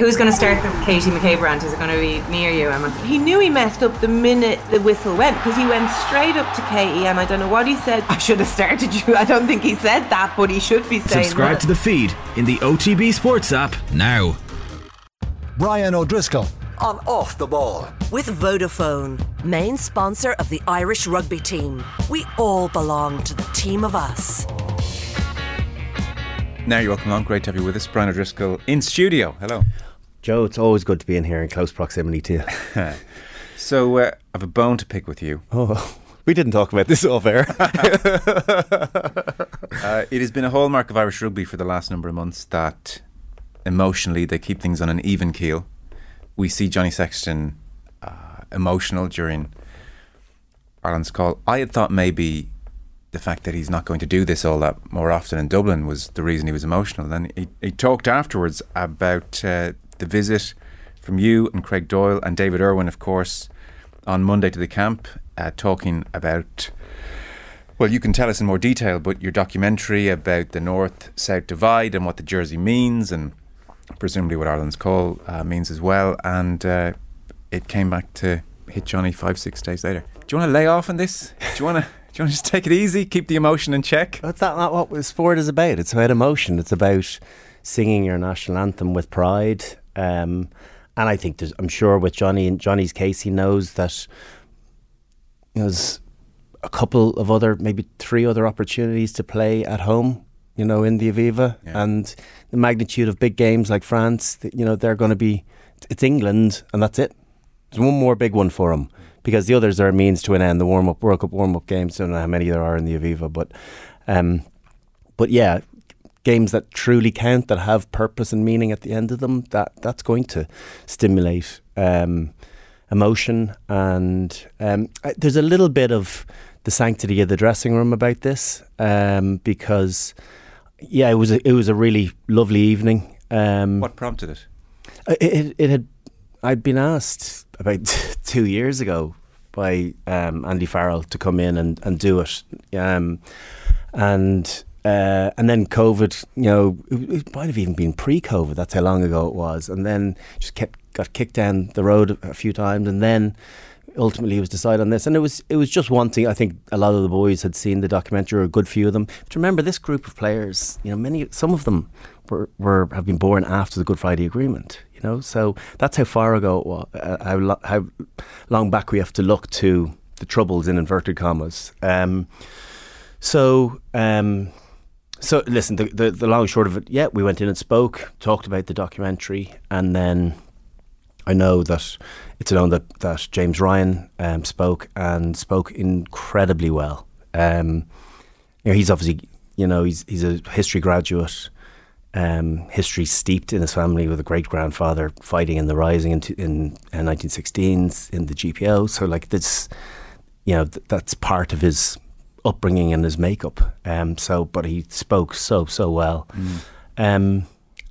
Who's going to start the Katie McCabe rant? Is it going to be me or you, Emma? He knew he messed up the minute the whistle went because he went straight up to Katie and I don't know what he said. I should have started you. I don't think he said that, but he should be saying Subscribe that. to the feed in the OTB Sports app now. Brian O'Driscoll on Off the Ball. With Vodafone, main sponsor of the Irish rugby team. We all belong to the team of us. Now you're welcome along. Great to have you with us, Brian O'Driscoll in studio. Hello. Joe, it's always good to be in here in close proximity to you. So uh, I have a bone to pick with you. Oh, we didn't talk about this off air. Uh, it has been a hallmark of Irish rugby for the last number of months that emotionally they keep things on an even keel. We see Johnny Sexton uh, emotional during Ireland's call. I had thought maybe the fact that he's not going to do this all that more often in Dublin was the reason he was emotional. Then he, he talked afterwards about uh, the visit from you and Craig Doyle and David Irwin, of course, on Monday to the camp, uh, talking about. Well, you can tell us in more detail, but your documentary about the North South divide and what the jersey means, and presumably what Ireland's call uh, means as well. And uh, it came back to hit Johnny five, six days later. Do you want to lay off on this? Do you want to? Do you want to just take it easy, keep the emotion in check? That's that not what sport is about. It's about emotion. It's about singing your national anthem with pride. Um, and I think there's, I'm sure with Johnny in Johnny's case, he knows that you know, there's a couple of other, maybe three other opportunities to play at home. You know, in the Aviva, Yeah. and the magnitude of big games like France. You know, they're going to be. It's England, and that's it. There's one more big one for him because the others are a means to an end. The warm up World Cup warm up games. I don't know how many there are in the Aviva, but um, but yeah, games that truly count, that have purpose and meaning at the end of them. That that's going to stimulate um, emotion, and um, I, there's a little bit of the sanctity of the dressing room about this um, because yeah, it was a, it was a really lovely evening. Um, What prompted it? It, it, it had. I'd been asked about two years ago by um, Andy Farrell to come in and, and do it, um, and uh, and then COVID. You know, it, might have even been pre-COVID. That's how long ago it was. And then just kept got kicked down the road a few times, and then ultimately it was decided on this. And it was it was just one thing. I think a lot of the boys had seen the documentary, or a good few of them. But remember, this group of players, you know, many some of them were, were have been born after the Good Friday Agreement. You know, so that's how far ago it was, uh, how lo- how long back we have to look to the troubles in inverted commas. Um, so. Um, so listen, the, the the long short of it, yeah, we went in and spoke, talked about the documentary, and then I know that it's known that that James Ryan um, spoke and spoke incredibly well. Um, you know, he's obviously you know he's he's a history graduate, um, history steeped in his family with a great grandfather fighting in the Rising in in uh, 1916s in the GPO. So like this, you know, th- that's part of his upbringing and his makeup. Um, so, but he spoke so so well. Um,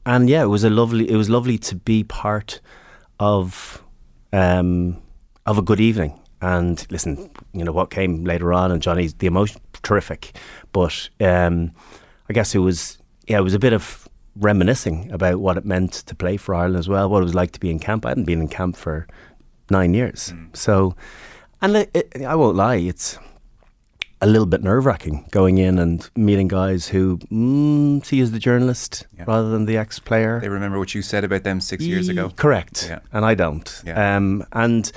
and yeah, it was a lovely. It was lovely to be part of um, of a good evening. And listen, you know what came later on, and Johnny's the emotion terrific, but um, I guess it was yeah, it was a bit of reminiscing about what it meant to play for Ireland as well, what it was like to be in camp. I hadn't been in camp for nine years, so and it, I won't lie, it's a little bit nerve wracking going in and meeting guys who mm, see you as the journalist Yeah. rather than the ex player. They remember what you said about them six years ago. Correct. Yeah. And I don't. Yeah. Um, and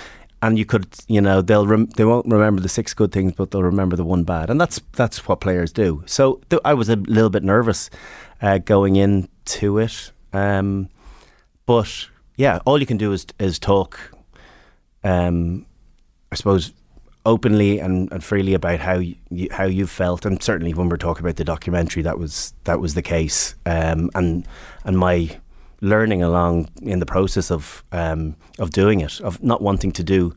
and you could, you know, they'll rem- they won't remember the six good things, but they'll remember the one bad, and that's that's what players do. So th- I was a little bit nervous uh, going into it, um, but yeah, all you can do is is talk. Um, I suppose openly and, and freely about how you, how you felt, and certainly when we're talking about the documentary, that was that was the case. Um, and and my learning along in the process of um, of doing it, of not wanting to do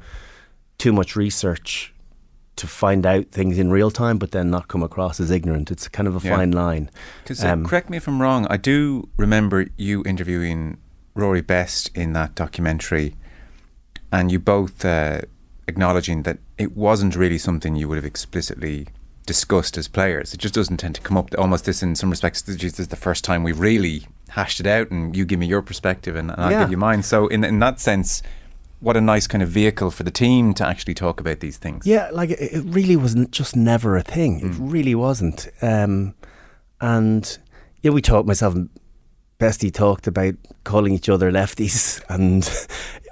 too much research to find out things in real time, but then not come across as ignorant. It's kind of a Yeah. fine line. Because uh, Um, correct me if I'm wrong, I do remember you interviewing Rory Best in that documentary, and you both uh, acknowledging that it wasn't really something you would have explicitly discussed as players. It just doesn't tend to come up. Almost this, in some respects, this is the first time we really hashed it out, and you give me your perspective, and, and I'll give you mine. So in in that sense, what a nice kind of vehicle for the team to actually talk about these things. Yeah, like it, it really wasn't just never a thing. It really wasn't. Um, and yeah, we talked. Myself and Bestie talked about calling each other lefties, and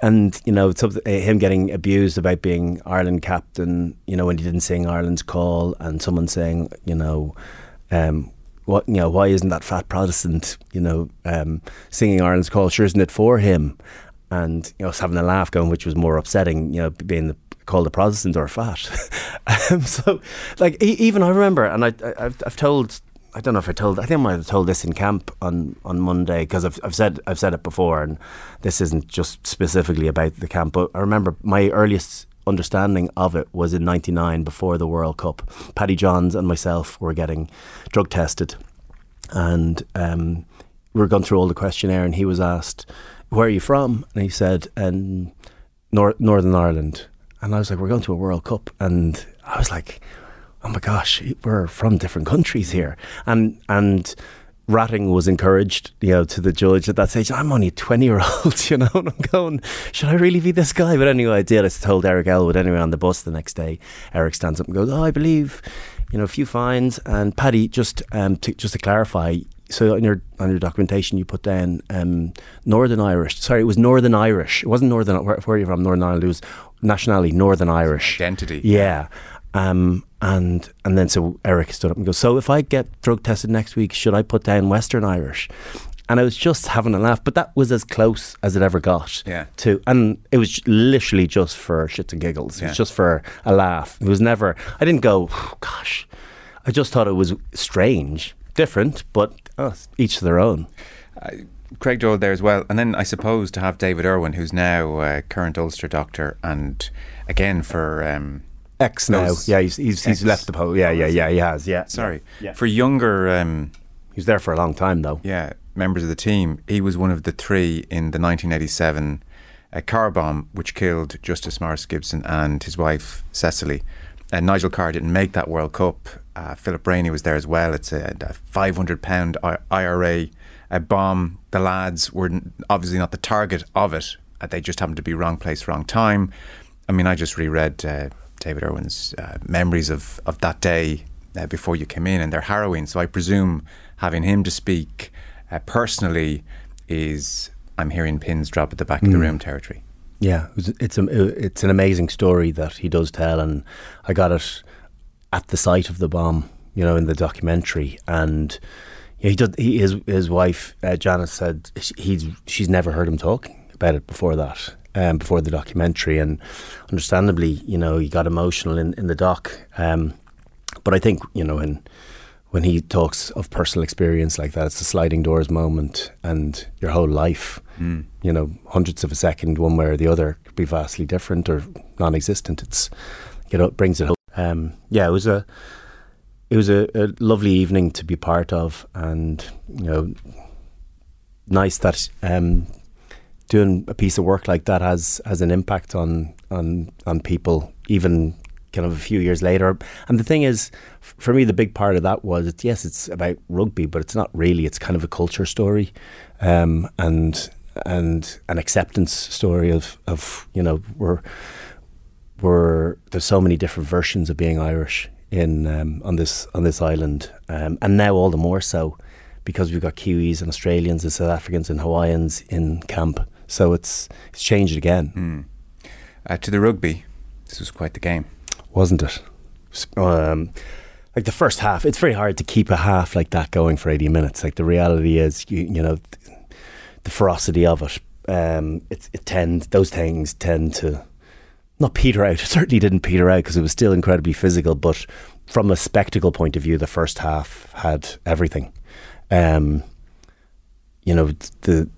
and you know uh, him getting abused about being Ireland captain. You know when he didn't sing Ireland's call, and someone saying, you know. Um, what you know? Why isn't that fat Protestant, you know, um, singing Ireland's call? Sure, isn't it for him? and you know, having a laugh, going, which was more upsetting, you know, being the, called a Protestant or fat. um, so, like, even I remember, and I, I, I've told, I don't know if I told, I think I might have told this in camp on on Monday because I've, I've said I've said it before, and this isn't just specifically about the camp, but I remember my earliest understanding of it was in '99 before the World Cup. Paddy Johns and myself were getting drug tested, and um, we were going through all the questionnaire, and he was asked, "Where are you from?" And he said, "And Nor- Northern Ireland." And I was like, "We're going to a World Cup," and I was like, "Oh my gosh, we're from different countries here," and and. Ratting was encouraged, you know, to the judge at that stage. I'm only a 20 year old, you know, and I'm going, should I really be this guy? But anyway, I did. I told Eric Elwood anyway on the bus the next day. Eric stands up and goes, Oh, I believe, you know, a few fines. And Paddy, just um, to, just to clarify, so on your on your documentation you put down um, Northern Irish. Sorry, it was Northern Irish. It wasn't Northern. Where, where are you from? Northern Ireland. It was nationality Northern Irish. Identity. Yeah. Um, and and then so Eric stood up and goes, so if I get drug tested next week, should I put down Western Irish? And I was just having a laugh, but that was as close as it ever got. Yeah. To and it was literally just for shits and giggles. It was just for a laugh. It was never. I didn't go, "Oh, gosh. I just thought it was strange, different, but oh, each to their own. Craig Doyle there as well. And then I suppose to have David Irwin, who's now uh, current Ulster doctor, and again for um, X now. Those Yeah, he's he's, he's left the post. Yeah, yeah, yeah. He has. Yeah. sorry Yeah. for younger um, He was there for a long time though. yeah members of the team. He was one of the three in the 1987 uh, car bomb, which killed Justice Maurice Gibson and his wife Cecily. And Nigel Carr didn't make that World Cup. Uh, Philip Rainey was there as well. It's a, a 500 pound I- IRA a bomb. The lads were obviously not the target of it. Uh, they just happened to be wrong place, wrong time. I mean, I just reread uh, David Irwin's uh, memories of, of that day uh, before you came in, and they're harrowing. So I presume having him to speak uh, personally is I'm hearing pins drop at the back of the room territory. Yeah, it was, it's a, it's an amazing story that he does tell, and I got it at the site of the bomb, you know, in the documentary, and yeah, he did. He, his his wife uh, Janice said he's she's never heard him talking about it before that, um, before the documentary, and understandably, you know, he got emotional in in the doc. Um, but I think you know when when he talks of personal experience like that, it's a sliding doors moment, and your whole life, you know, hundredths of a second, one way or the other, could be vastly different or non-existent. It's you know, it brings it home. Um, yeah, it was a it was a, a lovely evening to be part of, and you know, nice that um, doing a piece of work like that has has an impact on on on people, even kind of a few years later. And the thing is, for me, the big part of that was yes, it's about rugby, but it's not really. It's kind of a culture story, um, and and an acceptance story of of you know we're we're there's so many different versions of being Irish in um, on this on this island, um, and now all the more so because we've got Kiwis and Australians and South Africans and Hawaiians in camp. So it's it's changed again, Uh, to the rugby, this was quite the game. wasn't it? Um, like the first half, it's very hard to keep a half like that going for eighty minutes. Like the reality is, you you know, the ferocity of it. Um, it it tend those things tend to not peter out. It certainly didn't peter out because it was still incredibly physical. But from a spectacle point of view, the first half had everything. Um, you know, the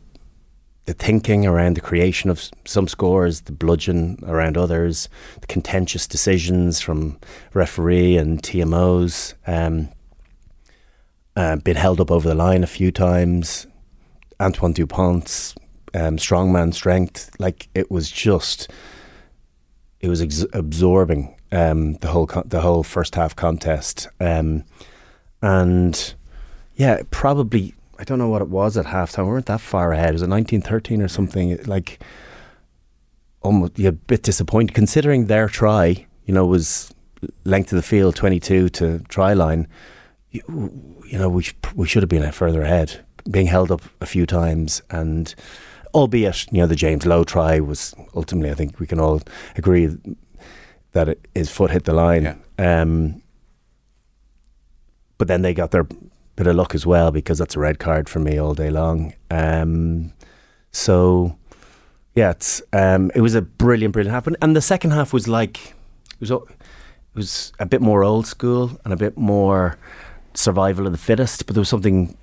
the thinking around the creation of some scores, the bludgeon around others, the contentious decisions from referee and TMOs, um, uh, been held up over the line a few times. Antoine Dupont's um, strongman strength, like it was just, it was ex- absorbing um, the whole con- the whole first half contest, um, and yeah, probably I don't know what it was at halftime. We weren't that far ahead. It Was it 1913 or something? Like, almost yeah, a bit disappointed considering their try. You know, was length of the field 22 to try line. You, you know, we sh- we should have been further ahead. Being held up a few times and albeit you know the James Lowe try was ultimately I think we can all agree that it, his foot hit the line. Yeah. Um, but then they got their bit of luck as well because that's a red card for me all day long. Um, so yeah, it's um, it was a brilliant, brilliant happen. And the second half was like it was it was a bit more old school and a bit more survival of the fittest, but there was something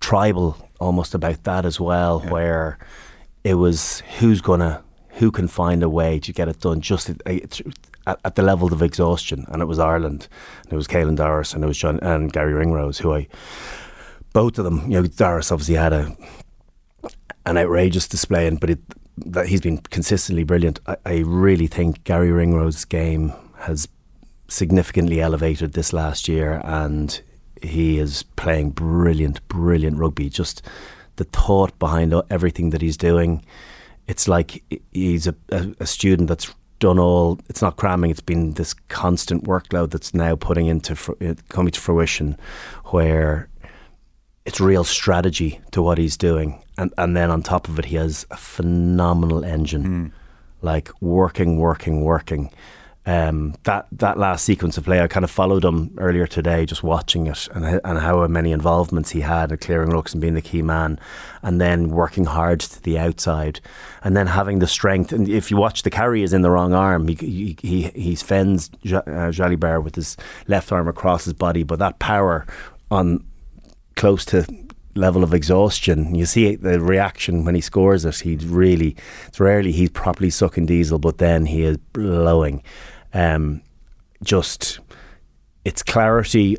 tribal almost about that as well, where it was who's gonna who can find a way to get it done just at, at, the level of exhaustion, and it was Ireland, and it was Caelan Doris, and it was John and Gary Ringrose, who I both of them. You know, Doris obviously had a an outrageous display, and but it that he's been consistently brilliant. I, I really think Gary Ringrose's game has significantly elevated this last year, and he is playing brilliant, brilliant rugby. Just the thought behind everything that he's doing. It's like he's a, a, a student that's done all. It's not cramming. It's been this constant workload that's now putting into fr- uh, coming to fruition, where it's real strategy to what he's doing, and and then on top of it, he has a phenomenal engine, hmm. like working, working, working. Um, that that last sequence of play, I kind of followed him earlier today, just watching it and and how many involvements he had at clearing looks and being the key man, and then working hard to the outside, and then having the strength. And if you watch the carry, is in the wrong arm. He he he, he fends uh, Jalibert with his left arm across his body, but that power on close to level of exhaustion. You see the reaction when he scores it. He's really, it's rarely he's properly sucking diesel, but then he is blowing. Um, just, its clarity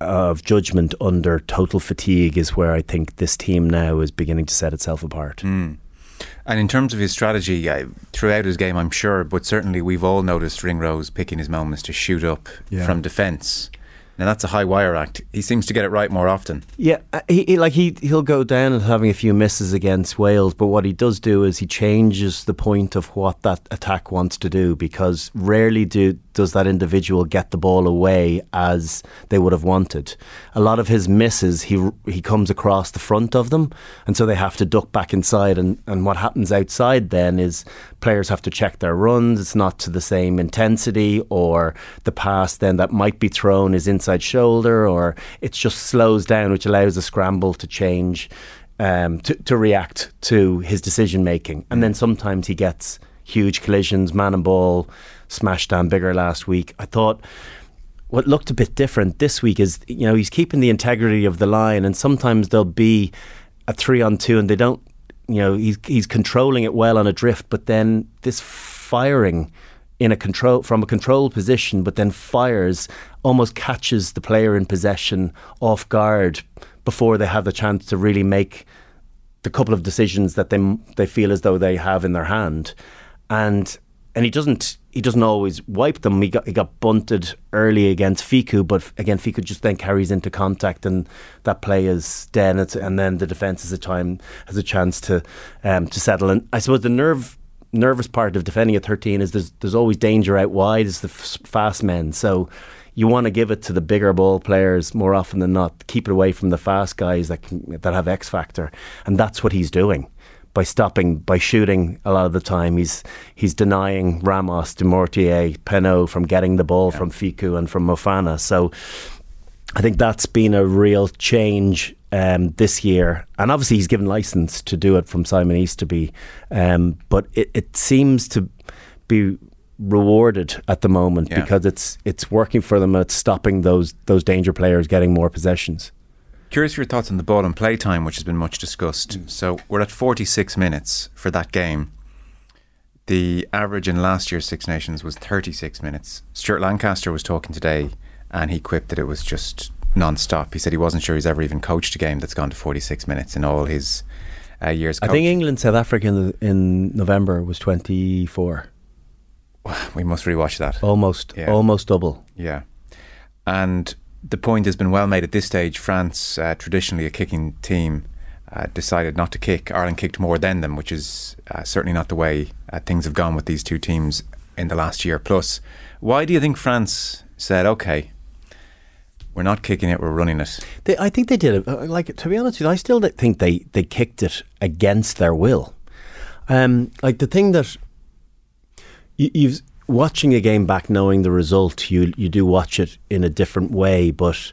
of judgment under total fatigue is where I think this team now is beginning to set itself apart. And in terms of his strategy, uh, throughout his game, I'm sure, but certainly we've all noticed Ringrose picking his moments to shoot up Yeah. from defence. Now that's a high wire act. He seems to get it right more often. Yeah, uh, he, he like he he'll go down and having a few misses against Wales, but what he does do is he changes the point of what that attack wants to do because rarely do does that individual get the ball away as they would have wanted. A lot of his misses, he he comes across the front of them, and so they have to duck back inside. And, and what happens outside then is players have to check their runs. It's not to the same intensity, or the pass then that might be thrown is inside shoulder, or it just slows down, which allows the scramble to change. Um, to, to react to his decision making, and then sometimes he gets huge collisions, man and ball, smashed down bigger last week. I thought what looked a bit different this week is you know he's keeping the integrity of the line, and sometimes there'll be a three on two, and they don't. You know he's he's controlling it well on a drift, but then this firing in a control from a controlled position, but then fires almost catches the player in possession off guard before they have the chance to really make the couple of decisions that they they feel as though they have in their hand, and and he doesn't he doesn't always wipe them. He got he got bunted early against Fickou, but again Fickou just then carries into contact, and that play is dead. And, then the defence has a time has a chance to um, to settle. And I suppose the nerve nervous part of defending at 13 is there's there's always danger out wide. It's the f- fast men, so you want to give it to the bigger ball players more often than not. Keep it away from the fast guys that can, that have X factor, and that's what he's doing by stopping by shooting a lot of the time. He's he's denying Ramos, Dumortier, Penaud from getting the ball from Fickou and from Moefana. So I think that's been a real change um, this year, and obviously he's given license to do it from Simon Easterby, um, but it, it seems to be rewarded at the moment Yeah. because it's it's working for them. and It's stopping those those danger players getting more possessions. Curious for your thoughts on the ball and play time, which has been much discussed. So we're at 46 minutes for that game. The average in last year's Six Nations was 36 minutes. Stuart Lancaster was talking today and he quipped that it was just non-stop. He said he wasn't sure he's ever even coached a game that's gone to 46 minutes in all his uh, years I coaching. think England South Africa in, the, in November was twenty four, we must rewatch that. almost Yeah. almost double. Yeah. And the point has been well made at this stage. France, uh, traditionally a kicking team, uh, decided not to kick. Ireland kicked more than them, which is uh, certainly not the way uh, things have gone with these two teams in the last year plus. Why do you think France said, okay, we're not kicking it, we're running it? They, I think they did it. uh, Like to be honest you, I still think they they kicked it against their will. Um, like the thing that you, you've watching a game back, knowing the result, you you do watch it in a different way, but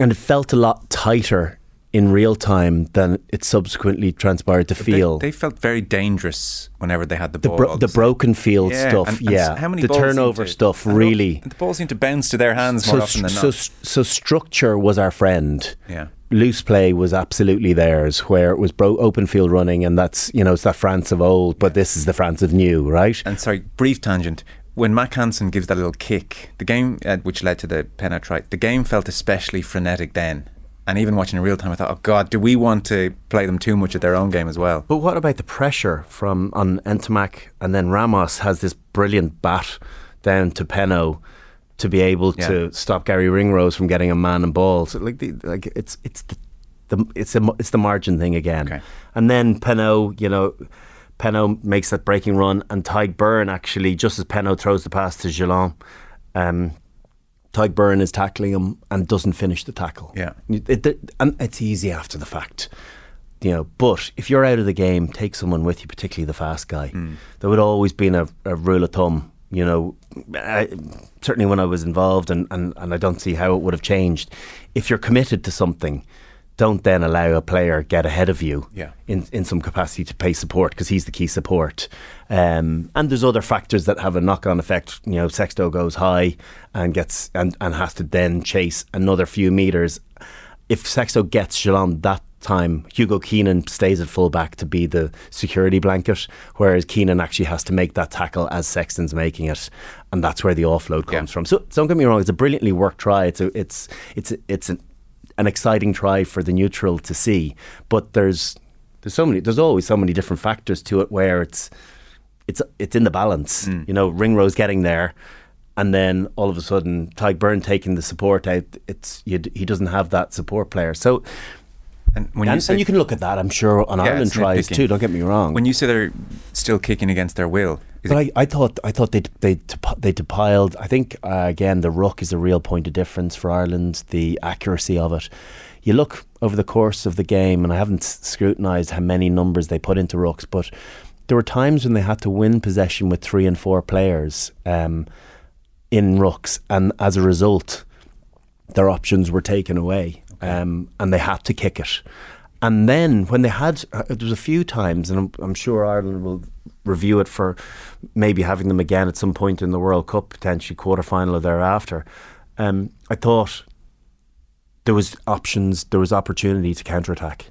and it felt a lot tighter in real time than it subsequently transpired to feel. They, felt very dangerous whenever they had the the ball. bro- the of a sudden. broken field Yeah, stuff, and- and yeah. how many the turnover to- stuff, and the- really. the ball seemed to bounce to their hands more often than so, not. so structure was our friend. Yeah. Loose play was absolutely theirs, where it was bro- open field running, and that's you know it's that France of old, but this is the France of new, right? And sorry, brief tangent. When Mack Hansen gives that little kick, the game uh, which led to the penalty try, the game felt especially frenetic then. And even watching in real time, I thought, oh God, do we want to play them too much at their own game as well? But what about the pressure from on Ntamack and then Ramos has this brilliant bat down to Penaud to be able Yeah. to stop Gary Ringrose from getting a man and ball. So like, the, like it's it's the, the it's a, it's the margin thing again. Okay. And then Penaud, you know, Penaud makes that breaking run, and Tadhg Beirne actually just as Penaud throws the pass to Jelonch, um, Tadhg Beirne is tackling him and doesn't finish the tackle. Yeah. It- it- and it's easy after the fact you know. But if you're out of the game, take someone with you, particularly the fast guy. There would always been a, a rule of thumb, you know. I, certainly when I was involved, and, and, and I don't see how it would have changed. If you're committed to something, don't then allow a player get ahead of you Yeah. in, in some capacity to pay support because he's the key support. Um, and there's other factors that have a knock on effect. You know, Sexton goes high and gets and, and has to then chase another few meters. If Sexton gets Jelonch that time, Hugo Keenan stays at fullback to be the security blanket, whereas Keenan actually has to make that tackle as Sexton's making it, and that's where the offload comes Yeah. from. So don't get me wrong, it's a brilliantly worked try. It's a, it's it's it's an, an exciting try for the neutral to see, but there's there's so many there's always so many different factors to it where it's it's it's in the balance. Mm. You know, Ringrose getting there, and then all of a sudden Tadhg Beirne taking the support out. It's you, he doesn't have that support player. So And when and, you say and you can look at that. I'm sure on Yeah, Ireland tries too. Don't get me wrong. when you say they're still kicking against their will, But I, I thought I thought they they they depiled. I think uh, again the ruck is a real point of difference for Ireland. The accuracy of it. You look over the course of the game, and I haven't scrutinised how many numbers they put into rucks, but there were times when they had to win possession with three and four players um, in rucks, and as a result, their options were taken away, um, and they had to kick it. And then when they had, uh, there was a few times, and I'm, I'm sure Ireland will review it for maybe having them again at some point in the World Cup, potentially quarter final or thereafter. Um, I thought there was options, there was opportunity to counter attack.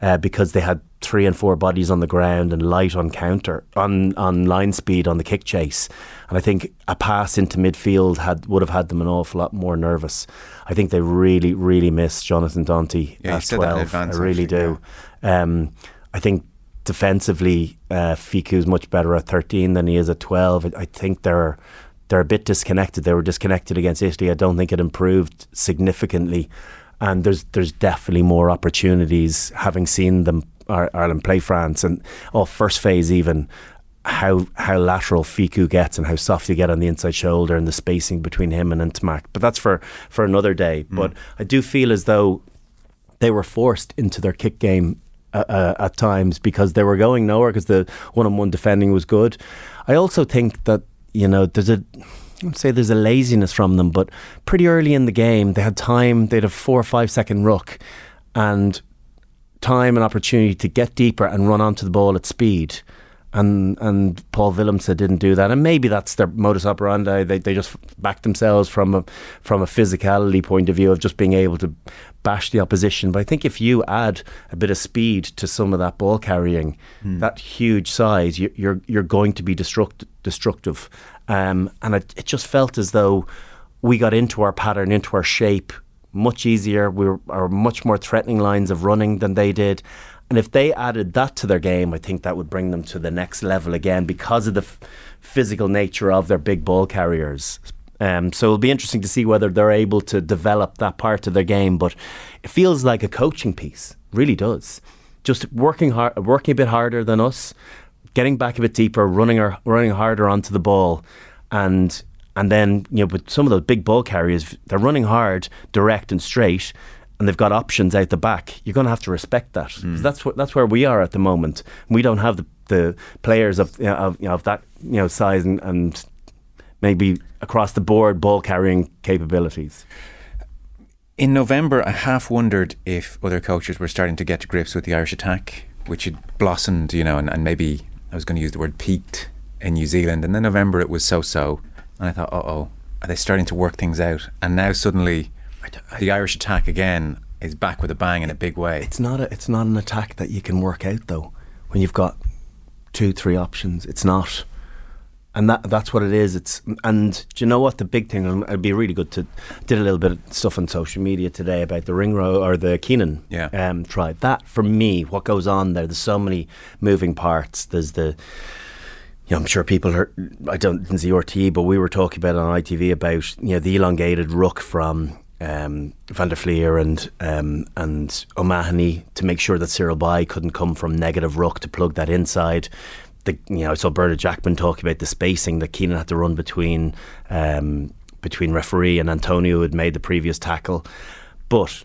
Uh, because they had three and four bodies on the ground and light on counter on on line speed on the kick chase, and I think a pass into midfield had would have had them an awful lot more nervous. I think they really really miss Jonathan Danty Yeah, at said that in twelve. advance, I really actually, do. Um, I think defensively, uh, Fickou's much better at thirteen than he is at twelve. I, I think they're they're a bit disconnected. They were disconnected against Italy. I don't think it improved significantly, and there's there's definitely more opportunities having seen them Ireland play France and oh first phase even how how lateral Fickou gets and how soft you get on the inside shoulder and the spacing between him and Ntamack. But that's for for another day. But I do feel as though they were forced into their kick game uh, uh, at times because they were going nowhere because the one-on-one defending was good. I also think that you know there's a I would say there's a laziness from them, but pretty early in the game they had time. They had a four or five second ruck, and time and opportunity to get deeper and run onto the ball at speed. And and Paul Willemse didn't do that, and maybe that's their modus operandi. They they just back themselves from a from a physicality point of view of just being able to bash the opposition. But I think if you add a bit of speed to some of that ball carrying, hmm. that huge size, you, you're you're going to be destruct, destructive. Um, and it, it just felt as though we got into our pattern, into our shape much easier. We were are much more threatening lines of running than they did. And if they added that to their game, I think that would bring them to the next level again because of the f- physical nature of their big ball carriers. Um, so it'll be interesting to see whether they're able to develop that part of their game. But it feels like a coaching piece, really does. Just working hard, working a bit harder than us, getting back a bit deeper, running or running harder onto the ball, and and then you know with some of those big ball carriers, they're running hard, direct and straight. And they've got options out the back. You're going to have to respect that. 'Cause mm. That's what that's where we are at the moment. We don't have the, the players of you know, of, you know, of that you know size and, and maybe across the board ball carrying capabilities. In November, I half wondered if other coaches were starting to get to grips with the Irish attack, which had blossomed, you know, and, and maybe I was going to use the word peaked in New Zealand. And then November, it was so so. And I thought, uh oh, are they starting to work things out? And now suddenly, the Irish attack again is back with a bang in a big way. It's not a, it's not an attack that you can work out though. When you've got two, three options, it's not. And that that's what it is. It's and do you know what the big thing? It'd be really good to did a little bit of stuff on social media today about the Ringrose or the Keenan Yeah. um, tribe. That for me, what goes on there? There's so many moving parts. There's the you know, I'm sure people heard. I don't didn't see RTE, but we were talking about it on ITV about you know the elongated ruck from um, Van der Flier and um, and O'Mahony to make sure that Cyril Baille couldn't come from negative ruck to plug that inside. The, you know, I saw Bernard Jackman talk about the spacing that Keenan had to run between um, between referee and Atonio who had made the previous tackle, but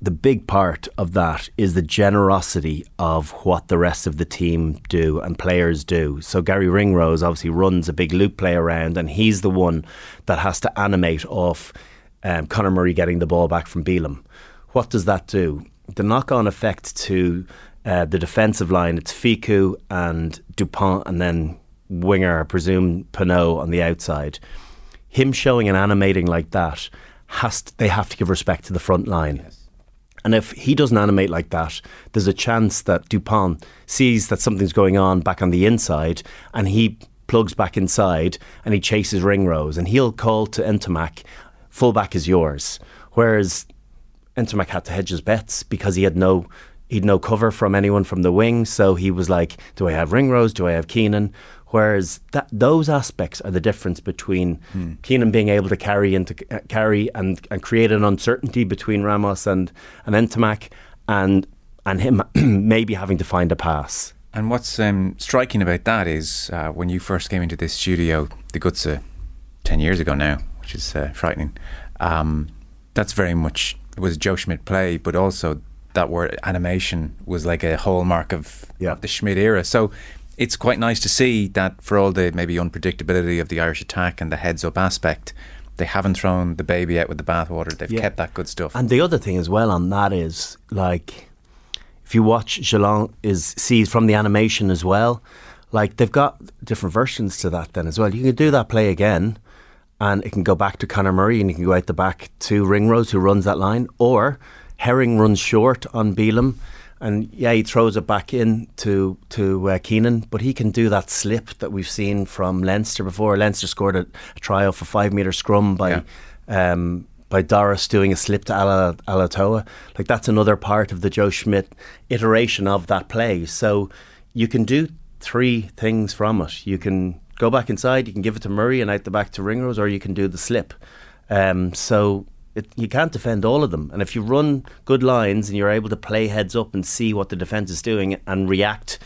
the big part of that is the generosity of what the rest of the team do and players do. So Gary Ringrose obviously runs a big loop play around, and he's the one that has to animate off um, Conor Murray getting the ball back from Bealham. What does that do? The knock-on effect to uh, the defensive line. It's Fickou and Dupont, and then winger, I presume Penaud on the outside. Him showing and animating like that has to, they have to give respect to the front line. And if he doesn't animate like that, there's a chance that Dupont sees that something's going on back on the inside and he plugs back inside and he chases Ringrose and he'll call to Ntamack, fullback is yours. Whereas Ntamack had to hedge his bets because he had no he'd no cover from anyone from the wing. So he was like, Do I have Ringrose? Do I have Keenan? Whereas that those aspects are the difference between Keenan being able to carry into uh, carry and, and create an uncertainty between Ramos and and Ntamack, and and him maybe having to find a pass. And what's um, striking about that is uh, when you first came into this studio, the guts of 10 years ago now, which is uh, frightening, um, that's very much, it was a Joe Schmidt play, but also that word animation was like a hallmark of, Yeah. of the Schmidt era. So it's quite nice to see that for all the maybe unpredictability of the Irish attack and the heads up aspect, they haven't thrown the baby out with the bathwater. They've Yeah. kept that good stuff. And the other thing as well on that is like if you watch Geelong is sees from the animation as well, like they've got different versions to that then as well. You can do that play again and it can go back to Conor Murray and you can go out the back to Ringrose who runs that line or Herring runs short on Bealham and yeah he throws it back in to to uh, Keenan but he can do that slip that we've seen from Leinster before Leinster scored a, a try off a 5 metre scrum by um, by Doris doing a slip to Ala, Alatoa. Like that's another part of the Joe Schmidt iteration of that play. So you can do three things from it. You can go back inside, you can give it to Murray and out the back to Ringrose, or you can do the slip. Um, so it, you can't defend all of them. And if you run good lines and you're able to play heads up and see what the defence is doing and react,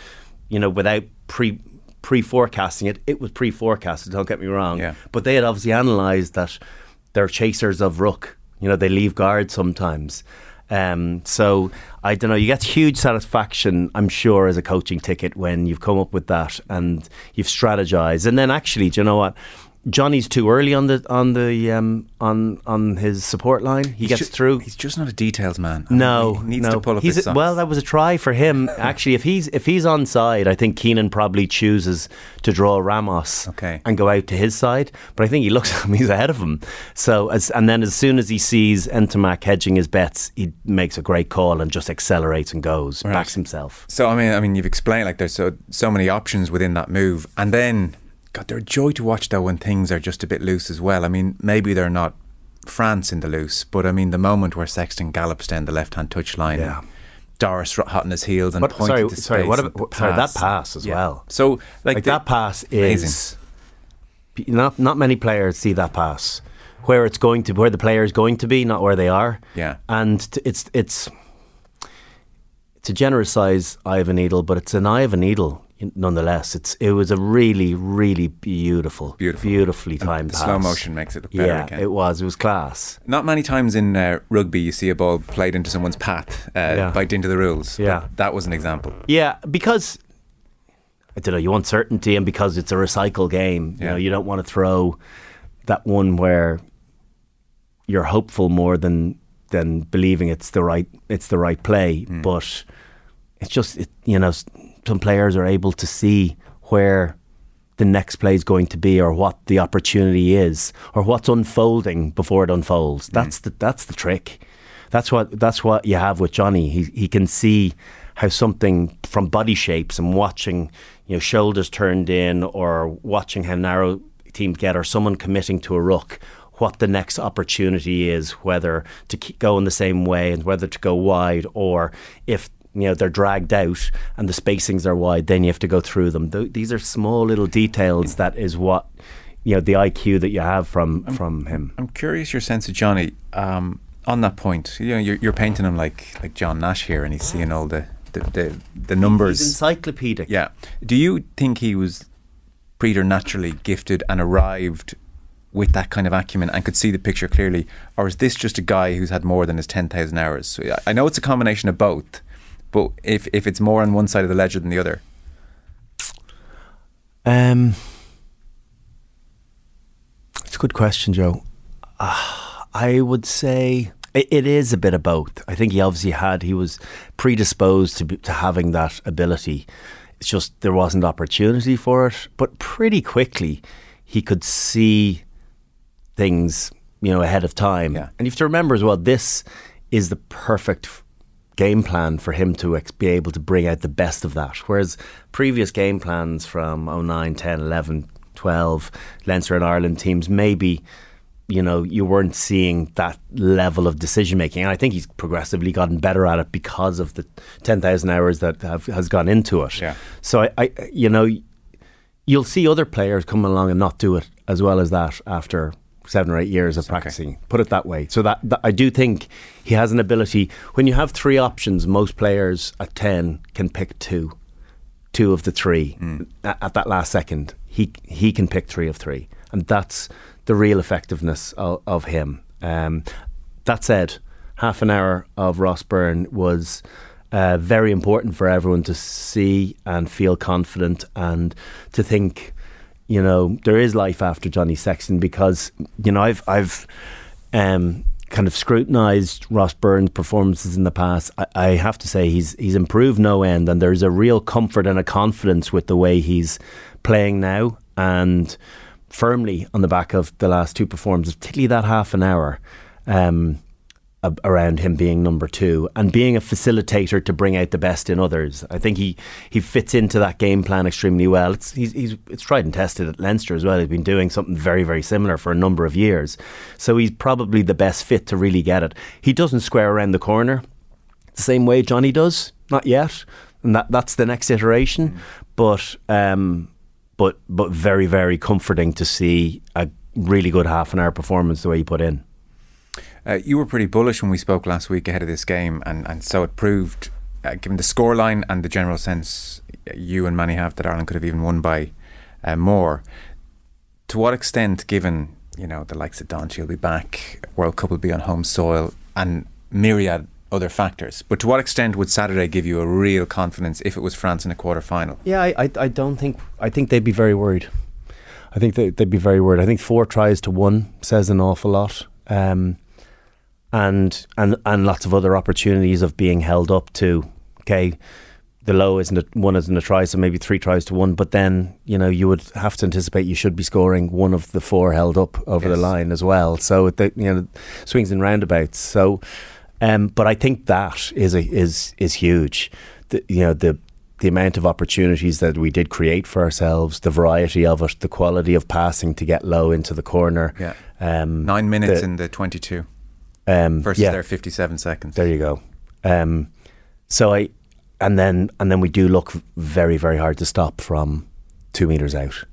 you know, without pre pre forecasting it, it was pre forecasted. Don't get me wrong. Yeah. But they had obviously analysed that they're chasers of ruck. You know, they leave guard sometimes. Um, so I don't know. You get huge satisfaction, I'm sure, as a coaching ticket when you've come up with that and you've strategized. And then actually, do you know what? Johnny's too early on the on the um, on on his support line. He He's gets through. He's just not a details man. No, he needs no. to pull up he's his a- well, that was a try for him. Actually, if he's if he's on side, I think Keenan probably chooses to draw Ramos Okay. and go out to his side. But I think he looks at him; he's ahead of him. So, as, and then as soon as he sees Ntamack hedging his bets, he makes a great call and just accelerates and goes, Right. backs himself. So I mean, I mean, you've explained like there's so so many options within that move, and then God, they're a joy to watch though when things are just a bit loose as well. I mean, maybe they're not France in the loose, but I mean the moment where Sexton gallops down the left hand touchline. Yeah. Doris hot on his heels and What- sorry, to sorry, what about- sorry, that pass as Yeah. well. So like, Like, the- that pass amazing. is not not many players see that pass where it's going to where the player is going to be, not where they are. Yeah. and t- it's it's it's a generous size eye of a needle, but it's an eye of a needle nonetheless. It's it was a really really beautiful, Beautiful. beautifully timed the pass. slow motion makes it look better Yeah, again. it was. It was class. Not many times in uh, rugby you see a ball played into someone's path uh, Yeah. by dint of the rules. but Yeah. that was an example. Yeah, because I don't know. You want certainty, and because it's a recycle game, you Yeah. know, you don't want to throw that one where you're hopeful more than than believing it's the right it's the right play. Hmm. But it's just it, you know some players are able to see where the next play is going to be, or what the opportunity is, or what's unfolding before it unfolds. Hmm. That's the that's the trick. That's what that's what you have with Johnny. He he can see how something from body shapes and watching, you know, shoulders turned in, or watching how narrow teams get, or someone committing to a ruck. What the next opportunity is, whether to keep in the same way and whether to go wide, or if you know they're dragged out and the spacings are wide, then you have to go through them. Th- these are small little details. That is what you know the IQ that you have from from him. I'm curious your sense of Johnny um, on that point. You know, you're, you're painting him like like John Nash here, and he's seeing all the the, the, the numbers. He's encyclopedic. Yeah. Do you think he was preternaturally gifted and arrived with that kind of acumen and could see the picture clearly, or is this just a guy who's had more than his ten thousand hours? So I know it's a combination of both, but if if it's more on one side of the ledger than the other, Um, it's a good question, Joe. Ah, I would say it, it is a bit of both. I think he obviously had he was predisposed to be, to having that ability. It's just there wasn't opportunity for it. But pretty quickly, he could see things, you know, ahead of time. Yeah. And you have to remember as well, this is the perfect game plan for him to ex- be able to bring out the best of that. Whereas previous game plans from 09, 10, 11, 12, Leinster and Ireland teams, maybe, you know, you weren't seeing that level of decision making. And I think he's progressively gotten better at it because of the 10,000 hours that have, has gone into it. Yeah. So I, I, you know, you'll see other players come along and not do it as well as that after seven or eight years of practicing. Put it that way. So that, that I do think he has an ability. When you have three options, most players at ten can pick two, two of the three at, at that last second. He he can pick three of three, and that's the real effectiveness of, of him. Um, that said, half an hour of Ross Byrne was uh, very important for everyone to see and feel confident and to think, you know, there is life after Johnny Sexton because you know I've I've um, kind of scrutinised Ross Byrne's performances in the past. I, I have to say he's he's improved no end, and there's a real comfort and a confidence with the way he's playing now and firmly on the back of the last two performances, particularly that half an hour. Um, around him being number two and being a facilitator to bring out the best in others. I think he, he fits into that game plan extremely well. It's he's, he's it's tried and tested at Leinster as well. He's been doing something very very similar for a number of years, so he's probably the best fit to really get it. He doesn't square around the corner the same way Johnny does, not yet, and that that's the next iteration. But um, but but very very comforting to see a really good half an hour performance the way he put in. Uh, you were pretty bullish when we spoke last week ahead of this game, and, and so it proved, uh, given the scoreline and the general sense you and many have that Ireland could have even won by uh, more. To what extent, given you know the likes of Don, she'll be back, World Cup will be on home soil, and myriad other factors, but to what extent would Saturday give you a real confidence if it was France in a quarter final? Yeah, I, I, I don't think. I think they'd be very worried. I think they, they'd be very worried. I think four tries to one says an awful lot, um, and and and lots of other opportunities of being held up to. Okay, the Lowe isn't a, one isn't a try, so maybe three tries to one. But then you know you would have to anticipate you should be scoring one of the four held up over the line as well. So the, you know swings and roundabouts. So, um, but I think that is a, is is huge. The, you know the the amount of opportunities that we did create for ourselves, the variety of it, the quality of passing to get low into the corner. Yeah. Um, Nine minutes the- in the 22 um, versus yeah. their 57 seconds. There you go. Um, so I, and then and then we do look very very hard to stop from two meters out.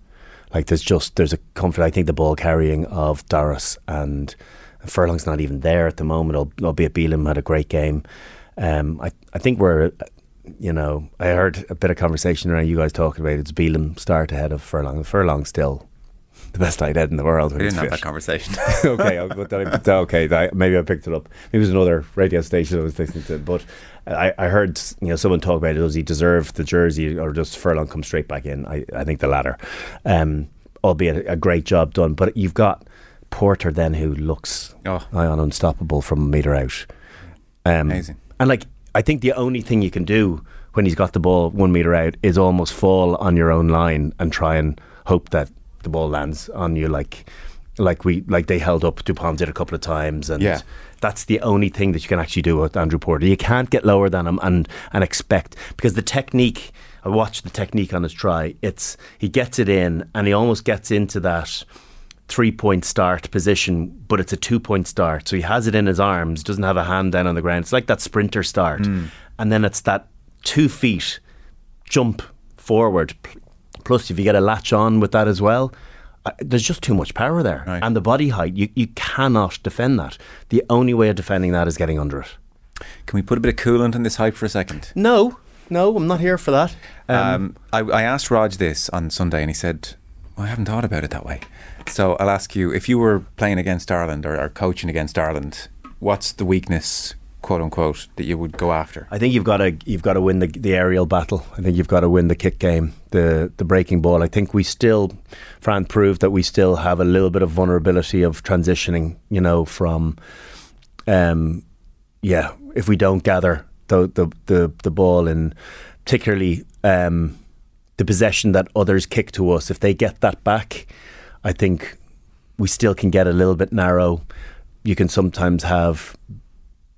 Like there's just there's a comfort. I think the ball carrying of Doris and Furlong's not even there at the moment. al- Albeit Bealham had a great game. Um, I I think we're. You know, I heard a bit of conversation around you guys talking about it's Bealham start ahead of Furlong. Furlong still the best tight end in the world. when We didn't have that conversation. okay, I'll go okay. Maybe I picked it up. Maybe it was another radio station I was listening to. But I, I heard you know someone talk about it. Does he deserve the jersey, or does Furlong come straight back in? I, I think the latter. Um, albeit a, a great job done. But you've got Porter then, who looks Oh. on unstoppable from a meter out. Um, Amazing. And like, I think the only thing you can do when he's got the ball one meter out is almost fall on your own line and try and hope that the ball lands on you, like, like we, like they held up Dupont did a couple of times, and Yeah. that's the only thing that you can actually do with Andrew Porter. You can't get lower than him and and expect because the technique. I watched the technique on his try. It's he gets it in and he almost gets into that three point start position, but it's a two point start. So he has it in his arms, doesn't have a hand down on the ground. It's like that sprinter start. Hmm. And then it's that two feet jump forward. Plus, if you get a latch on with that as well, uh, there's just too much power there. Right. And the body height, you, you cannot defend that. The only way of defending that is getting under it. Can we put a bit of coolant in this hype for a second? No, no, I'm not here for that. Um, I, I asked Raj this on Sunday, and he said, well, "I haven't thought about it that way." So I'll ask you: if you were playing against Ireland or, or coaching against Ireland, what's the weakness, quote unquote, that you would go after? I think you've got to you've got to win the the aerial battle. I think you've got to win the kick game, the the breaking ball. I think we still, Fran proved that we still have a little bit of vulnerability of transitioning. You know, from, um, yeah, if we don't gather the the the, the ball and particularly um, the possession that others kick to us, if they get that back, I think we still can get a little bit narrow. You can sometimes have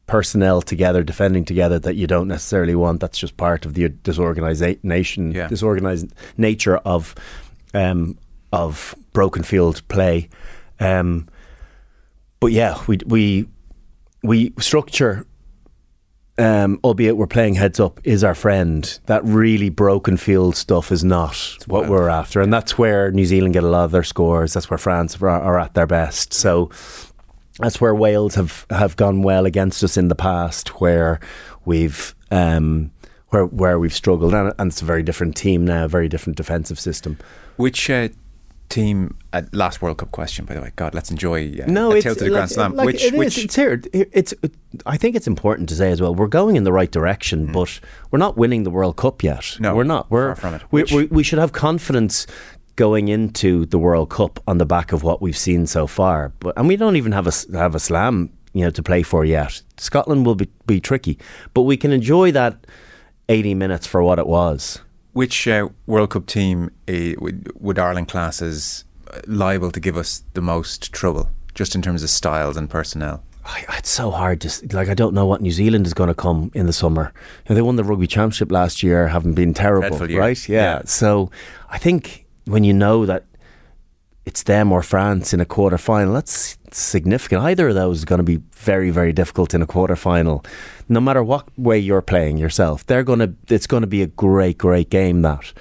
personnel together, defending together that you don't necessarily want. That's just part of the disorganized nation, Yeah. disorganized nature of um, of broken field play. Um, but yeah, we we we structure. Um, albeit we're playing heads up, is our friend. That really broken field stuff is not what wild. we're after, and that's where New Zealand get a lot of their scores. That's where France are, are at their best. So that's where Wales have, have gone well against us in the past, where we've um, where where we've struggled, and, and it's a very different team now, a very different defensive system. Which uh, team? Uh, last World Cup question, by the way. God, let's enjoy uh, No, it's tilt to the like- Grand Slam. like which it is, which it's here. It's. I think it's important to say as well. We're going in the right direction, but we're not winning the World Cup yet. Mm. No, we're not. We're far from it. We, we, we should have confidence going into the World Cup on the back of what we've seen so far. But and we don't even have a have a slam, you know, to play for yet. Scotland will be be tricky, but we can enjoy that eighty minutes for what it was. which uh, World Cup team uh, would, would Ireland class as uh, liable to give us the most trouble, just in terms of styles and personnel? It's so hard to like. I don't know what New Zealand is going to come in the summer. You know, they won the rugby championship last year, having been terrible, right? Yeah. Yeah. So I think when you know that it's them or France in a quarter final, that's significant. Either of those is going to be very, very difficult in a quarter final. No matter what way you're playing yourself, they're going to. It's going to be a great, great game. That.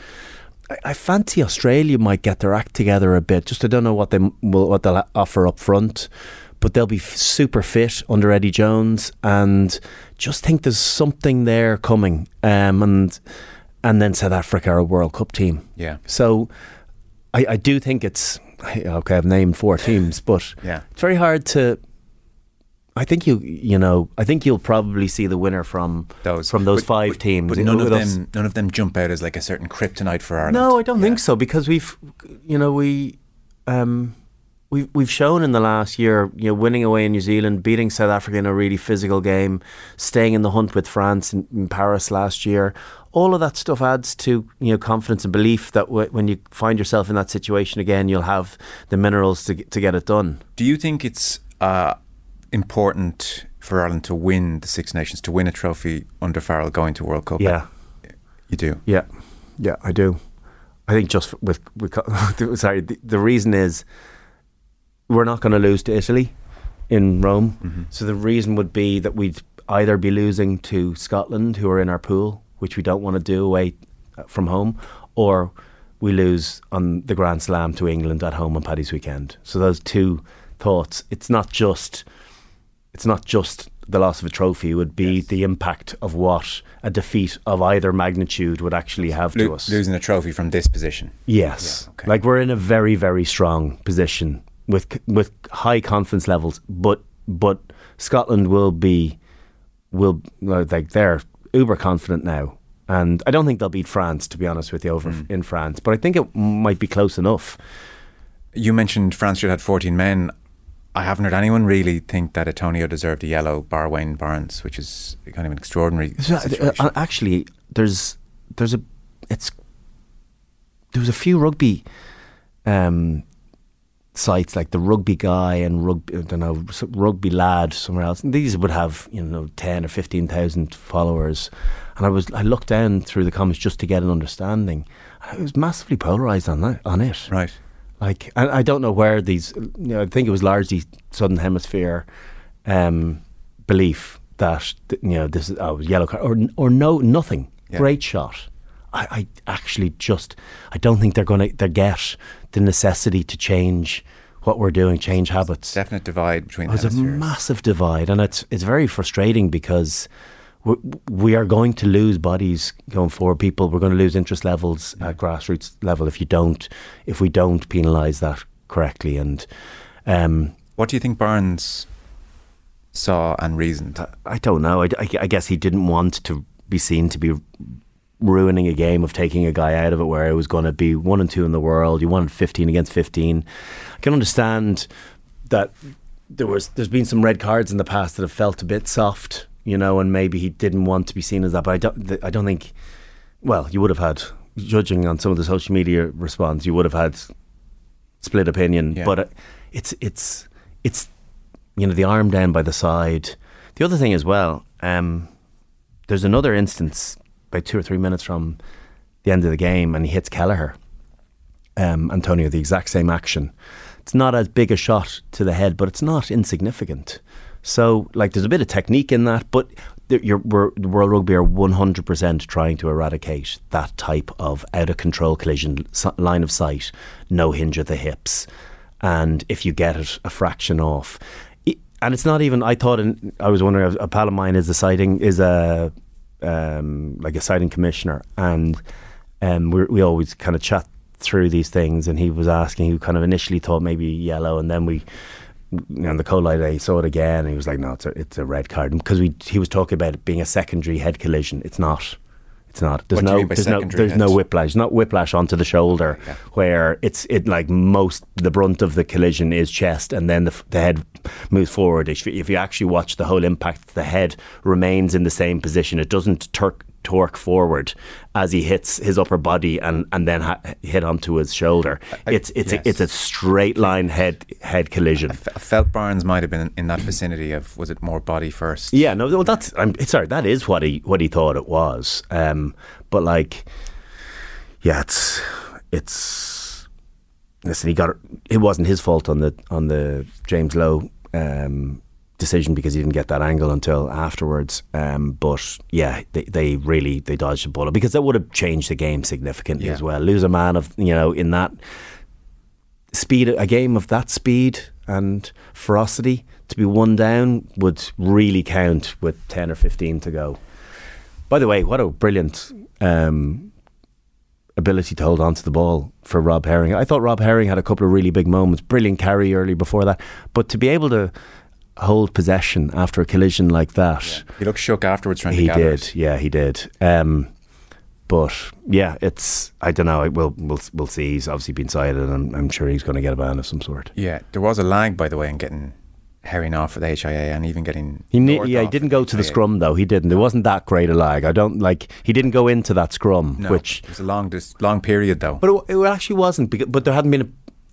I, I fancy Australia might get their act together a bit. Just I don't know what they will, what they'll offer up front, but they'll be super fit under Eddie Jones, and just think there's something there coming. Um, and and then South Africa are a World Cup team. Yeah. So I, I do think it's okay. I've named four teams, but Yeah. it's very hard to. I think you you know I think you'll probably see the winner from Those from those But- five but- teams. but none of them, none of them jump out as like a certain kryptonite for Ireland. no, I don't Yeah. think so because we've, you know, we, um, we've we've shown in the last year, you know, winning away in New Zealand, beating South Africa in a really physical game, staying in the hunt with France in, in Paris last year. All of that stuff adds to you know confidence and belief that w- when you find yourself in that situation again, you'll have the minerals to get- to get it done. Do you think it's uh, important for Ireland to win the Six Nations, to win a trophy under Farrell going to World Cup? Yeah. You do. Yeah, yeah, I do. I think just with, with sorry, the, the reason is we're not going to lose to Italy in Rome. So the reason would be that we'd either be losing to Scotland, who are in our pool, which we don't want to do away uh, from home, or we lose on the Grand Slam to England at home on Paddy's weekend. So those two thoughts. It's not just. It's not just the loss of a trophy. It would be the impact of what a defeat of either magnitude would actually have to us. losing a trophy from this position. Yes, Yeah, okay. like we're in a very very strong position with with high confidence levels, but but Scotland will be will like they're uber confident now, and I don't think they'll beat France to be honest with you over Hmm. in France, but I think it might be close enough. You mentioned France should have 14 men. I haven't heard anyone really think that Atonio deserved a yellow, bar Wayne Barnes, which is kind of an extraordinary uh, situation. uh, actually, there's there's a it's there was a few rugby um, sites like the Rugby Guy and Rugby I don't know Rugby Lad somewhere else. And these would have you know ten or fifteen thousand followers, and I was I looked down through the comments just to get an understanding. And I was massively polarized on that on it. right. Like, I, I don't know where these. You know, I think it was largely Southern Hemisphere um, belief that you know this is oh, yellow card or or no nothing. Yeah. Great shot. I, I actually just I don't think they're going to they get the necessity to change what we're doing, change habits. Definite divide between There's a massive divide, and it's it's very frustrating because we, we are going to lose bodies going forward. People, we're going to lose interest levels at grassroots level if you don't if we don't penalise that correctly. And um, What do you think Barnes saw and reasoned? I don't know. I, I- I guess he didn't want to be seen to be ruining a game of taking a guy out of it where it was going to be one and two in the world. You wanted 15 against 15. I can understand that there was there's been some red cards in the past that have felt a bit soft, you know, and maybe he didn't want to be seen as that. But I don't I don't think. Well, you would have had judging on some of the social media response, you would have had split opinion. Yeah. But uh, it's it's it's you know the arm down by the side. The other thing as well, um, there's another instance about two or three minutes from the end of the game, and he hits Kelleher. Um, Atonio, the exact same action. It's not as big a shot to the head, but it's not insignificant. So, like, there's a bit of technique in that, but the- World Rugby are 100% trying to eradicate that type of out of control collision, line of sight, no hinge at the hips. And if you get it a fraction off, and it's not even. I thought, in, I was wondering. A pal of mine is citing is a um, like a citing commissioner, and um, we always kind of chat through these things. And he was asking, he kind of initially thought maybe yellow, and then we on the co-light he saw it again, and he was like, no, it's a it's a red card because we he was talking about it being a secondary head collision. It's not. It's not. There's What do you no. There's no. There's no head? whiplash. Not whiplash onto the shoulder, where it's it like most the brunt of the collision is chest, and then the, the head moves forward. If, you- if you actually watch the whole impact, the head remains in the same position. It doesn't turk, torque forward as he hits his upper body and and then ha- hit onto his shoulder. It's it's yes. a, it's a straight line head head collision. I felt Barnes might have been in that vicinity of was it more body first? Yeah, no, well, that's I'm sorry. That is what he what he thought it was. Um, but like, yeah, it's it's listen. He got it. It wasn't his fault on the on the James Lowe um, decision because he didn't get that angle until afterwards. Um, but yeah, they, they really they dodged a bullet because that would have changed the game significantly Yeah. as well. Lose a man of you know in that speed, a game of that speed and ferocity to be one down would really count with 10 or 15 to go. By the way, what a brilliant um, ability to hold on to the ball for Rob Herring. I thought Rob Herring had a couple of really big moments, brilliant carry early before that, but to be able to hold possession after a collision like that, He looked shook afterwards trying he to gather did. it. Yeah, he did. Um, but yeah, it's I don't know. We'll we'll we'll see. He's obviously been cited, and I'm, I'm sure he's going to get a ban of some sort. Yeah, there was a lag, by the way, in getting Herring off for the HIA and even getting. He ne- yeah, he didn't go to the HIA. scrum though. He didn't. There wasn't that great a lag. I don't like. He didn't go into that scrum, No, which it was a long, dis- long period though. but it, it actually wasn't. Because, but there hadn't been a.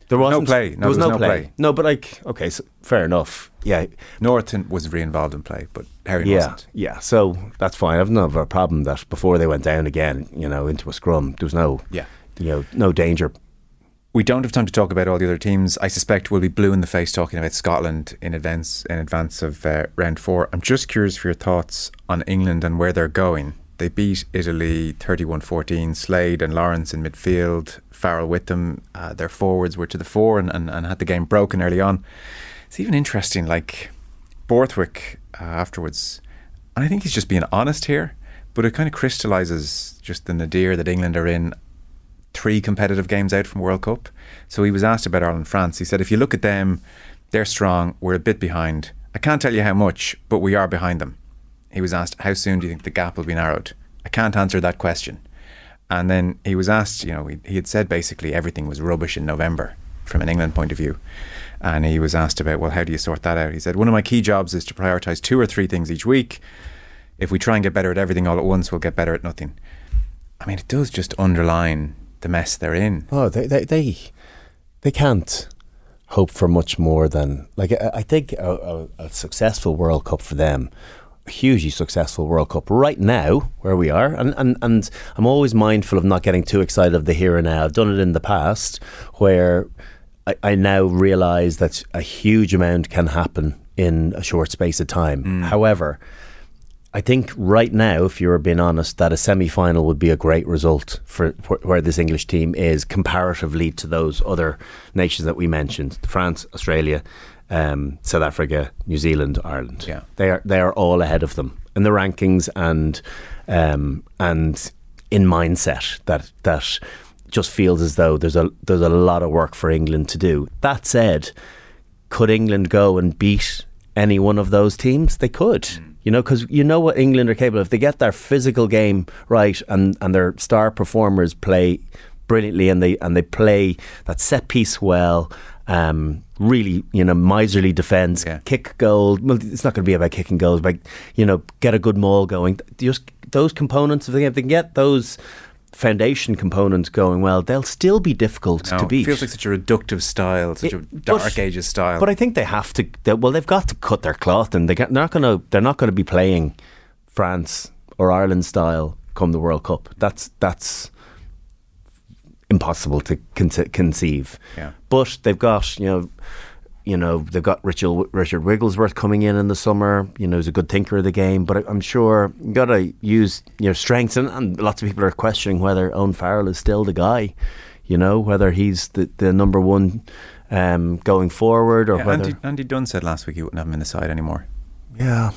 There was no play. No, there was there no no play. play. No, but like okay, so fair enough. Yeah, Norton was re-involved in play, but Herring yeah, wasn't. yeah. So that's fine. I've never a problem that before they went down again, you know, into a scrum, there was no, Yeah. you know, no danger. We don't have time to talk about all the other teams. I suspect we'll be blue in the face talking about Scotland in advance in advance of uh, round four. I'm just curious for your thoughts on England and where they're going. They beat Italy 31 14. Slade and Lawrence in midfield, Farrell with them. Uh, their forwards were to the fore and, and, and had the game broken early on. It's even interesting, like Borthwick uh, afterwards, and I think he's just being honest here, but it kind of crystallises just the nadir that England are in three competitive games out from World Cup. So he was asked about Ireland France. He said, if you look at them, they're strong, we're a bit behind. I can't tell you how much, but we are behind them. He was asked, how soon do you think the gap will be narrowed? I can't answer that question. And then he was asked, you know, he, he had said basically everything was rubbish in November from an England point of view. And he was asked about, well, how do you sort that out? He said, one of my key jobs is to prioritise two or three things each week. If we try and get better at everything all at once, we'll get better at nothing. I mean, it does just underline the mess they're in. Oh, they they they, they can't hope for much more than like I, I think a, a, a successful World Cup for them. A hugely successful World Cup right now, where we are, and, and and I'm always mindful of not getting too excited of the here and now. I've done it in the past, where I, I now realise that a huge amount can happen in a short space of time. However, I think right now, if you're being honest, that a semi final would be a great result for wh- where this English team is comparatively to those other nations that we mentioned France, Australia, um, South Africa, New Zealand, Ireland. Yeah. They are, they are all ahead of them in the rankings and, um, and in mindset that, that just feels as though there's a, there's a lot of work for England to do. That said, could England go and beat any one of those teams? They could. You know, because you know what England are capable of. If they get their physical game right and, and their star performers play brilliantly and they and they play that set piece well, um, really, you know, miserly defence, Yeah. kick goal. Well, it's not going to be about kicking goals, but you know, get a good maul going. Just those components of the game. If they can get those foundation components going well, they'll still be difficult No, to beat. It feels like such a reductive style, such a dark but- ages style. But I think they have to. They, well, they've got to cut their cloth, and they they're not going to. They're not going to be playing France or Ireland style come the World Cup. That's that's impossible to conce- conceive. Yeah. But they've got you know. You know they've got Richard Richard Wigglesworth coming in in the summer. You know he's a good thinker of the game, but I, I'm sure you've got to use your strengths. And, and lots of people are questioning whether Owen Farrell is still the guy. You know whether he's the, the number one um, going forward, or Yeah, whether Andy, Andy Dunn said last week he wouldn't have him in the side anymore. yeah.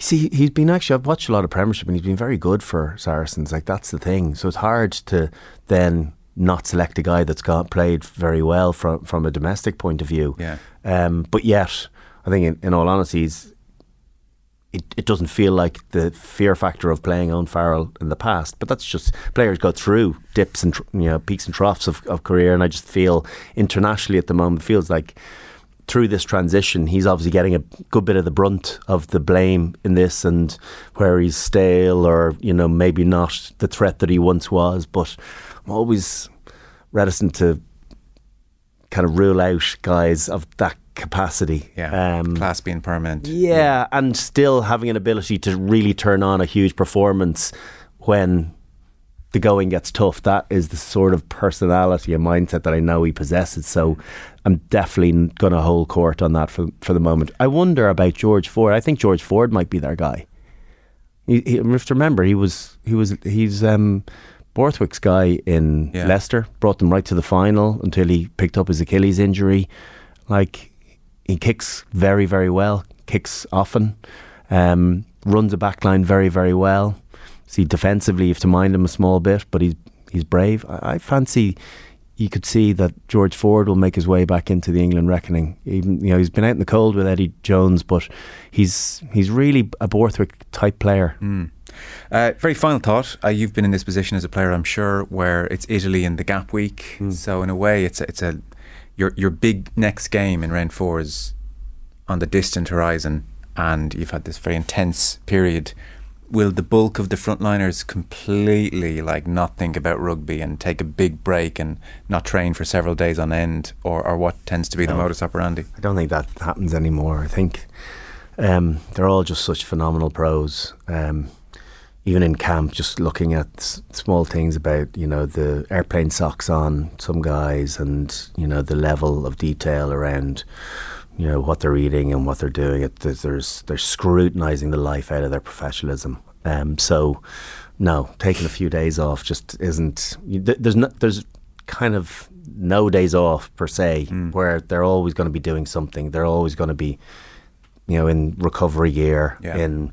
See, he's been actually. I've watched a lot of Premiership, and he's been very good for Saracens. Like that's the thing. So it's hard to then not select a guy that's got played very well from from a domestic point of view. Yeah. Um, but yet, I think in, in all honesty, it it doesn't feel like the fear factor of playing on Farrell in the past. But that's just players go through dips and tr- you know peaks and troughs of, of career, and I just feel internationally at the moment it feels like through this transition, he's obviously getting a good bit of the brunt of the blame in this, and where he's stale or you know maybe not the threat that he once was. But I'm always reticent to kind of rule out guys of that capacity. Yeah, Um, class being permanent. yeah, and still having an ability to really turn on a huge performance when the going gets tough. That is the sort of personality and mindset that I know he possesses. So I'm definitely going to hold court on that for for the moment. I wonder about George Ford. I think George Ford might be their guy. He, he, you have to remember he was he was he's um, Borthwick's guy in Yeah. Leicester. Brought them right to the final until he picked up his Achilles injury. Like he kicks very very well, kicks often, um, runs a backline very very well. See defensively, you have to mind him a small bit, but he's he's brave. I, I fancy you could see that George Ford will make his way back into the England reckoning. Even you know he's been out in the cold with Eddie Jones, but he's he's really a Borthwick type player. Uh, very final thought. Uh, you've been in this position as a player, I'm sure, where it's Italy in the gap week. Hmm. So in a way, it's a, it's a your your big next game in round four is on the distant horizon, and you've had this very intense period. Will the bulk of the frontliners completely like not think about rugby and take a big break and not train for several days on end, or, or what tends to be the modus operandi? I don't think that happens anymore. I think um, they're all just such phenomenal pros. Um, even in camp, just looking at s- small things about you know the airplane socks on some guys, and you know the level of detail around you know what they're eating and what they're doing. It there's, they're scrutinizing the life out of their professionalism, Um, so no, taking a few days off just isn't. There's no, there's kind of no days off per se, where they're always going to be doing something. They're always going to be, you know, in recovery gear, Yeah. in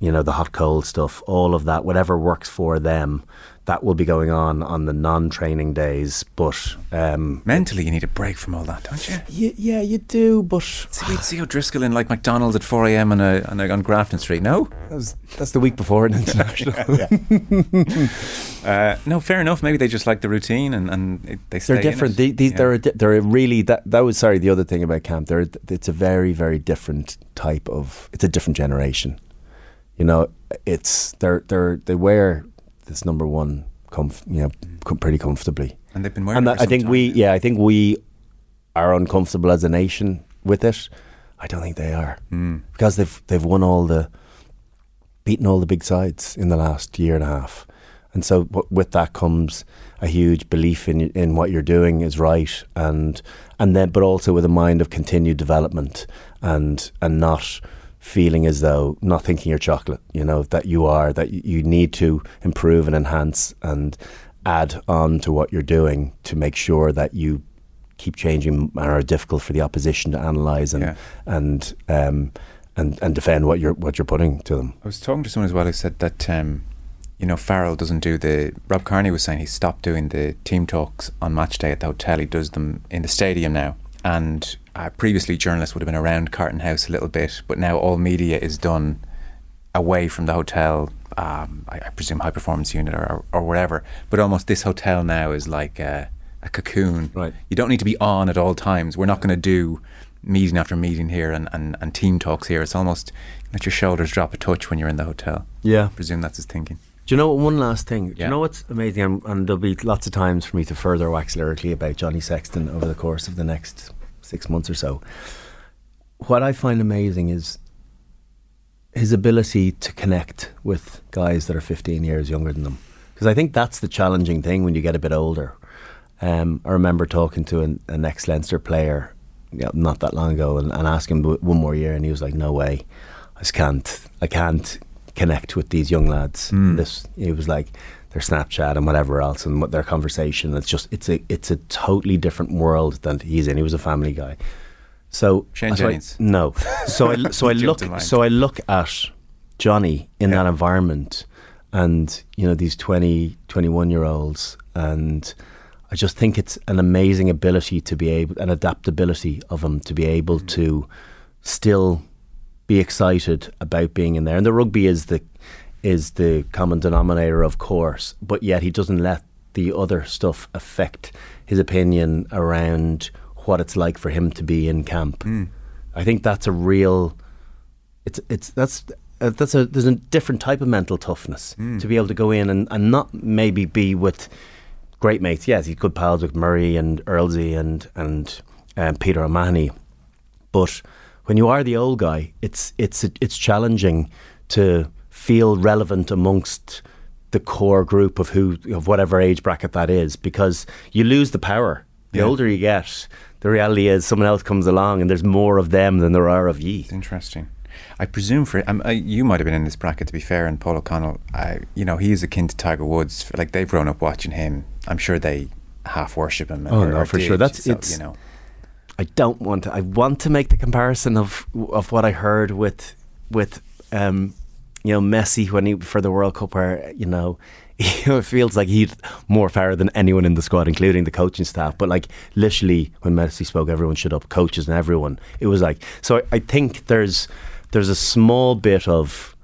you know the hot cold stuff, all of that, whatever works for them. That will be going on on the non-training days, but um, Mentally, you need a break from all that, don't you? y- yeah, you do. But See, see O'Driscoll in like McDonald's at 4 a.m. on, a, on, a, on Grafton Street. No? that's, that's the week before an international. Uh, no, fair enough. Maybe they just like the routine and, and it, they stay they're different. it. The- These Yeah. they're di- they're really that that was sorry the other thing about camp. They're it's a very very different type of it's a different generation. You know, it's they're they're they wear this number one comf, you know com- pretty comfortably. And they've been wearing And that, I think time we yeah I think we are uncomfortable as a nation with it. I don't think they are Hmm. because they've they've won all the beaten all the big sides in the last year and a half. And so w- with that comes a huge belief in in what you're doing is right and and then but also with a mind of continued development and and not feeling as though not thinking you're chocolate, you know, that you are that you need to improve and enhance and add on to what you're doing to make sure that you keep changing and are difficult for the opposition to analyze and Yeah. and um and, and defend what you're what you're putting to them. I was talking to someone as well who said that, um, you know, Farrell doesn't do the. Rob Kearney was saying he stopped doing the team talks on match day at the hotel. He does them in the stadium now. And uh, previously, journalists would have been around Carton House a little bit, but now all media is done away from the hotel. Um, I, I presume high performance unit or, or, or wherever. But almost this hotel now is like a, a cocoon. Right. You don't need to be on at all times. We're not going to do meeting after meeting here and, and, and team talks here. It's almost let your shoulders drop a touch when you're in the hotel. Yeah. I presume that's his thinking. Do you know? One last thing. Do Yeah. you know what's amazing? And, and there'll be lots of times for me to further wax lyrically about Johnny Sexton over the course of the next six months or so. What I find amazing is his ability to connect with guys that are 15 years younger than them. Because I think that's the challenging thing when you get a bit older. Um, I remember talking to an, an ex Leinster player you know, not that long ago and, and asking him one more year, and he was like, "No way, I just can't. I can't connect with these young lads." This he was like their Snapchat and whatever else, and what their conversation. It's just it's a it's a totally different world than he's in. He was a family guy, so Shane so I- no. So I so I look so I look at Johnny in Yeah. that environment and you know these 20 21 year olds and I just think it's an amazing ability to be able an adaptability of him to be able Mm. to still be excited about being in there and the rugby is the is the common denominator of course but yet he doesn't let the other stuff affect his opinion around what it's like for him to be in camp Mm. I think that's a real it's it's that's uh, that's a there's a different type of mental toughness to be able to go in and, and not maybe be with great mates. Yes, he's good pals with Murray and Earlsey and and um, Peter O'Mahony, but when you are the old guy, it's it's it's challenging to feel relevant amongst the core group of who of whatever age bracket that is because you lose the power. The Yeah. older you get, the reality is someone else comes along and there's more of them than there are of ye. It's interesting. I presume for um, uh, you might have been in this bracket to be fair, and Paul O'Connell. I, you know, he is akin to Tiger Woods. Like they've grown up watching him. I'm sure they half worship him. Oh, no, for did, sure. That's- so, it's- you know. I don't want to. I want to make the comparison of of what I heard with with um, you know Messi when he for the World Cup, where you know. it feels like he's more power than anyone in the squad, including the coaching staff. But like literally, when Messi spoke, everyone shut up, coaches and everyone. It was like so. I, I think there's there's a small bit of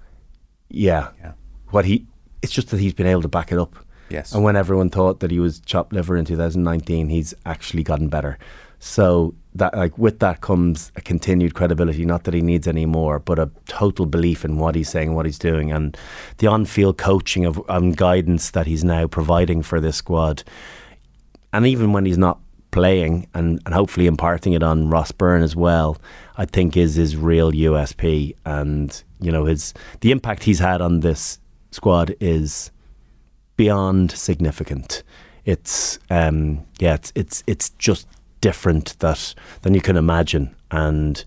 yeah, Yeah. what he. It's just that he's been able to back it up. Yes. And when everyone thought that he was chopped liver in 2019, he's actually gotten better. So that like with that comes a continued credibility. Not that he needs any more, but a total belief in what he's saying, what he's doing, and the on-field coaching of and guidance that he's now providing for this squad. And even when he's not playing and, and hopefully imparting it on Ross Byrne as well, I think is his real USP. And you know his the impact he's had on this squad is beyond significant. It's um, yeah, it's it's it's just different that than you can imagine, and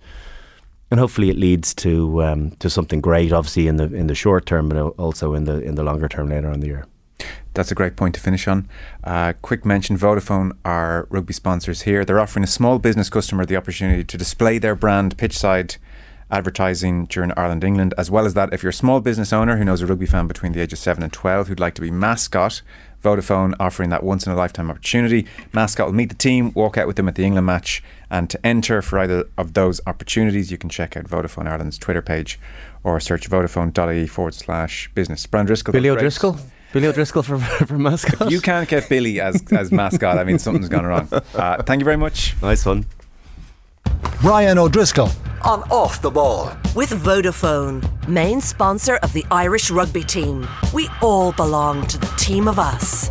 and hopefully it leads to um, to something great. Obviously in the in the short term, but also in the in the longer term later on the year. That's a great point to finish on. Uh, quick mention Vodafone are rugby sponsors here. They're offering a small business customer the opportunity to display their brand pitchside advertising during Ireland England. As well as that, if you're a small business owner who knows a rugby fan between the ages of 7 and 12 who'd like to be mascot, Vodafone offering that once in a lifetime opportunity. Mascot will meet the team, walk out with them at the England match, and to enter for either of those opportunities, you can check out Vodafone Ireland's Twitter page or search vodafone.ie forward slash business. Brian Driscoll. Billy great. O'Driscoll? Billy O'Driscoll for, for mascot? If you can't get Billy as, as mascot, I mean, something's gone wrong. Uh, thank you very much. Nice one. Brian O'Driscoll on Off the Ball. With Vodafone, main sponsor of the Irish rugby team. We all belong to the team of us.